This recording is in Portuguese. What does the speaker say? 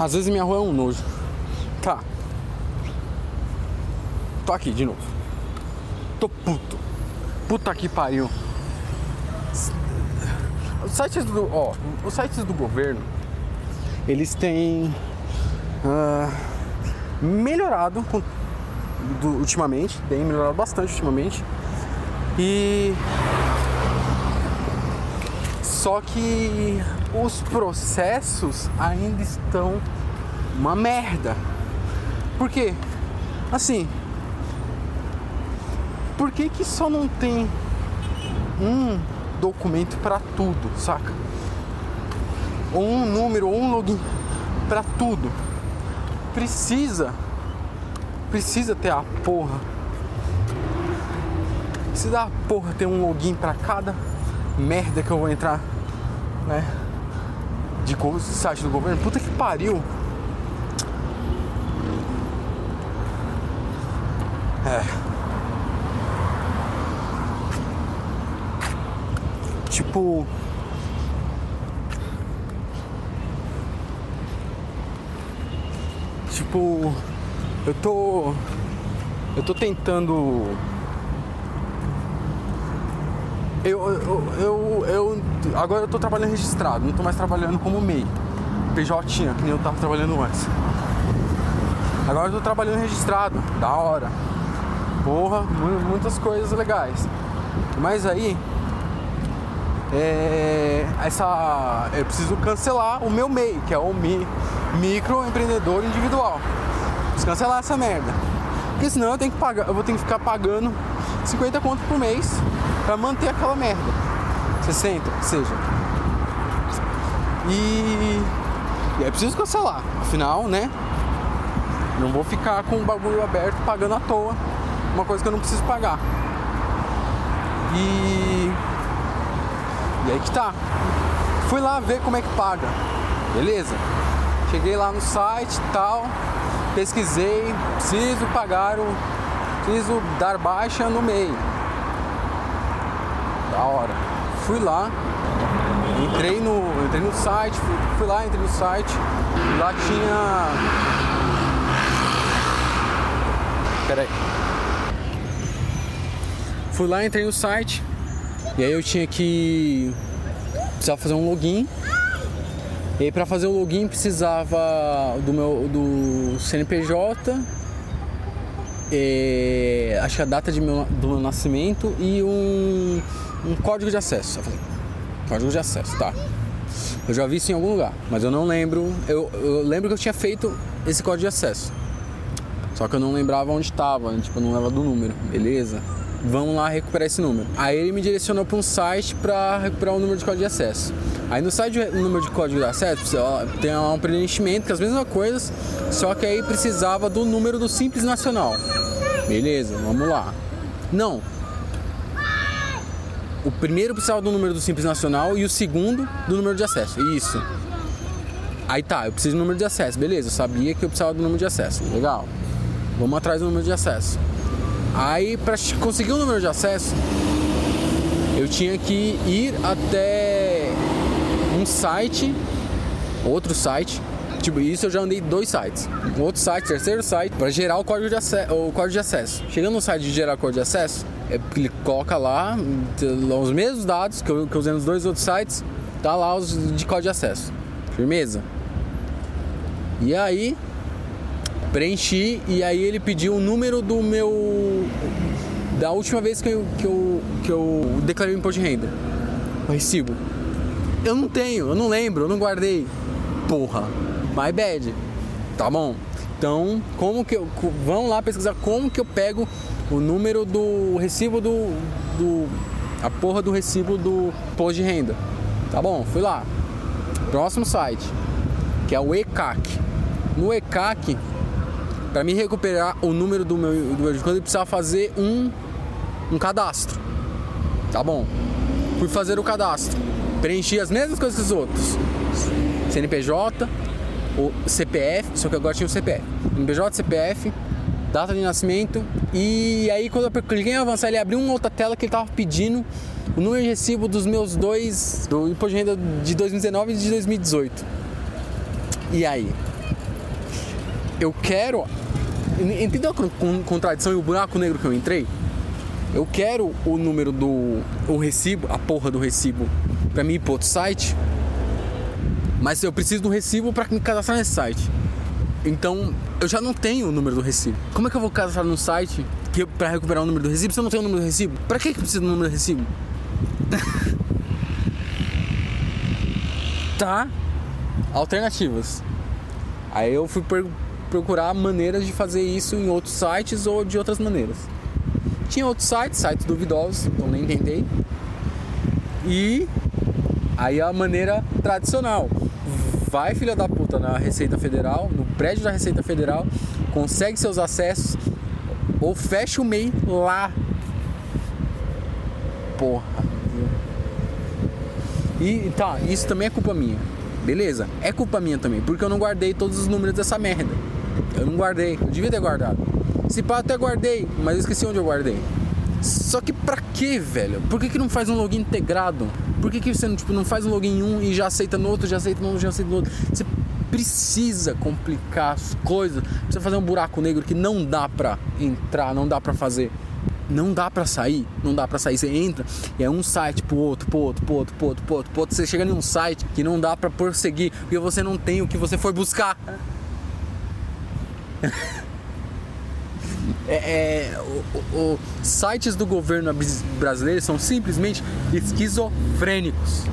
Às vezes minha rua é um nojo. Tá. Tô aqui de novo. Tô puto. Puta que pariu. Os sites do, ó, os sites do governo, eles têm uh, melhorado com, do, ultimamente, tem melhorado bastante ultimamente. E só que os processos ainda estão uma merda. Por quê? Assim, por que que só não tem um documento para tudo, saca? Ou um número, ou um login para tudo. Precisa precisa ter a porra. Precisa a porra ter um login para cada merda que eu vou entrar, né? De site do governo. Puta que pariu. É. Tipo. Tipo. Eu tô. Eu tô tentando. Eu, eu, eu, eu, agora eu tô trabalhando registrado, não tô mais trabalhando como MEI, PJ, que nem eu tava trabalhando antes. Agora eu tô trabalhando registrado, da hora. Porra, muitas coisas legais. Mas aí, é, essa, eu preciso cancelar o meu MEI, que é o Mi, microempreendedor individual. Preciso cancelar essa merda. Porque senão eu tenho que pagar, eu vou ter que ficar pagando 50 conto por mês para manter aquela merda. 60, que seja. E, e aí preciso cancelar. Afinal, né? Não vou ficar com o bagulho aberto pagando à toa uma coisa que eu não preciso pagar. E. E aí que tá. Fui lá ver como é que paga. Beleza? Cheguei lá no site e tal, pesquisei, preciso pagar o. Preciso dar baixa no MEI. Da hora. Fui lá, entrei no, entrei no site, fui, fui lá, entrei no site, lá tinha. Peraí. Fui lá, entrei no site, e aí eu tinha que. precisava fazer um login. E aí para fazer o login precisava do meu do CNPJ, e, acho que a data de meu, do meu nascimento e um, um código de acesso. Eu falei, código de acesso, tá. Eu já vi isso em algum lugar, mas eu não lembro. Eu, eu lembro que eu tinha feito esse código de acesso. Só que eu não lembrava onde estava, tipo, eu não lembrava do número, beleza? vamos lá recuperar esse número. Aí ele me direcionou para um site para recuperar o número de código de acesso. Aí no site do número de código de acesso tem um preenchimento com as mesmas coisas, só que aí precisava do número do Simples Nacional. Beleza, vamos lá. Não. O primeiro precisava do número do Simples Nacional e o segundo do número de acesso. Isso. Aí tá, eu preciso do número de acesso. Beleza, eu sabia que eu precisava do número de acesso. Legal. Vamos atrás do número de acesso. Aí, para conseguir o número de acesso, eu tinha que ir até um site, outro site. Tipo, isso eu já andei dois sites. Um outro site, terceiro site, para gerar o código, de acesso, o código de acesso. Chegando no site de gerar código de acesso, é, ele coloca lá os mesmos dados que eu, que eu usei nos dois outros sites, tá lá os de código de acesso. Firmeza? E aí, preenchi e aí ele pediu o número do meu. da última vez que eu, que eu, que eu declarei o imposto de renda. O recibo. Eu não tenho, eu não lembro, eu não guardei. Porra, my bad. Tá bom. Então, como que eu. Vamos lá pesquisar como que eu pego o número do recibo do. do a porra do recibo do imposto de renda. Tá bom, fui lá. Próximo site, que é o ECAC. No ECAC, para mim recuperar o número do meu, do meu eu precisava fazer um, um cadastro. Tá bom. Fui fazer o cadastro. Preenchi as mesmas coisas que os outros. CNPJ, o CPF, só que agora tinha o CPF. CNPJ, CPF, data de nascimento. E aí quando eu cliquei em avançar, ele abriu uma outra tela que ele tava pedindo o número de recibo dos meus dois, do imposto de renda de 2019 e de 2018. E aí? eu quero. Entendeu a contradição e o buraco negro que eu entrei? Eu quero o número do o recibo, a porra do recibo, para mim ir pro outro site. Mas eu preciso do recibo para me cadastrar nesse site. Então, eu já não tenho o número do recibo. Como é que eu vou cadastrar no site que para recuperar o número do recibo se eu não tenho o número do recibo? Para que que precisa do número do recibo? tá? Alternativas. Aí eu fui procurar maneiras de fazer isso em outros sites ou de outras maneiras. Tinha outros sites, sites duvidosos, então nem tentei. E aí a maneira tradicional. Vai, filha da puta, na Receita Federal, no prédio da Receita Federal, consegue seus acessos ou fecha o MEI lá. Porra. E tá, isso também é culpa minha. Beleza, é culpa minha também, porque eu não guardei todos os números dessa merda. Eu não guardei, eu devia ter guardado. Se pá, até guardei, mas eu esqueci onde eu guardei. Só que pra que, velho? Por que, que não faz um login integrado? Por que, que você não, tipo, não faz um login em um e já aceita no outro, já aceita no outro, já aceita no outro? Você precisa complicar as coisas. Precisa fazer um buraco negro que não dá pra entrar, não dá pra fazer. Não dá pra sair, não dá pra sair. Você entra e é um site pro outro, pro outro, pro outro, pro outro, pro outro, pro outro. Você chega em um site que não dá pra prosseguir, porque você não tem o que você foi buscar. É, é, o, o, sites do governo brasileiro são simplesmente esquizofrênicos.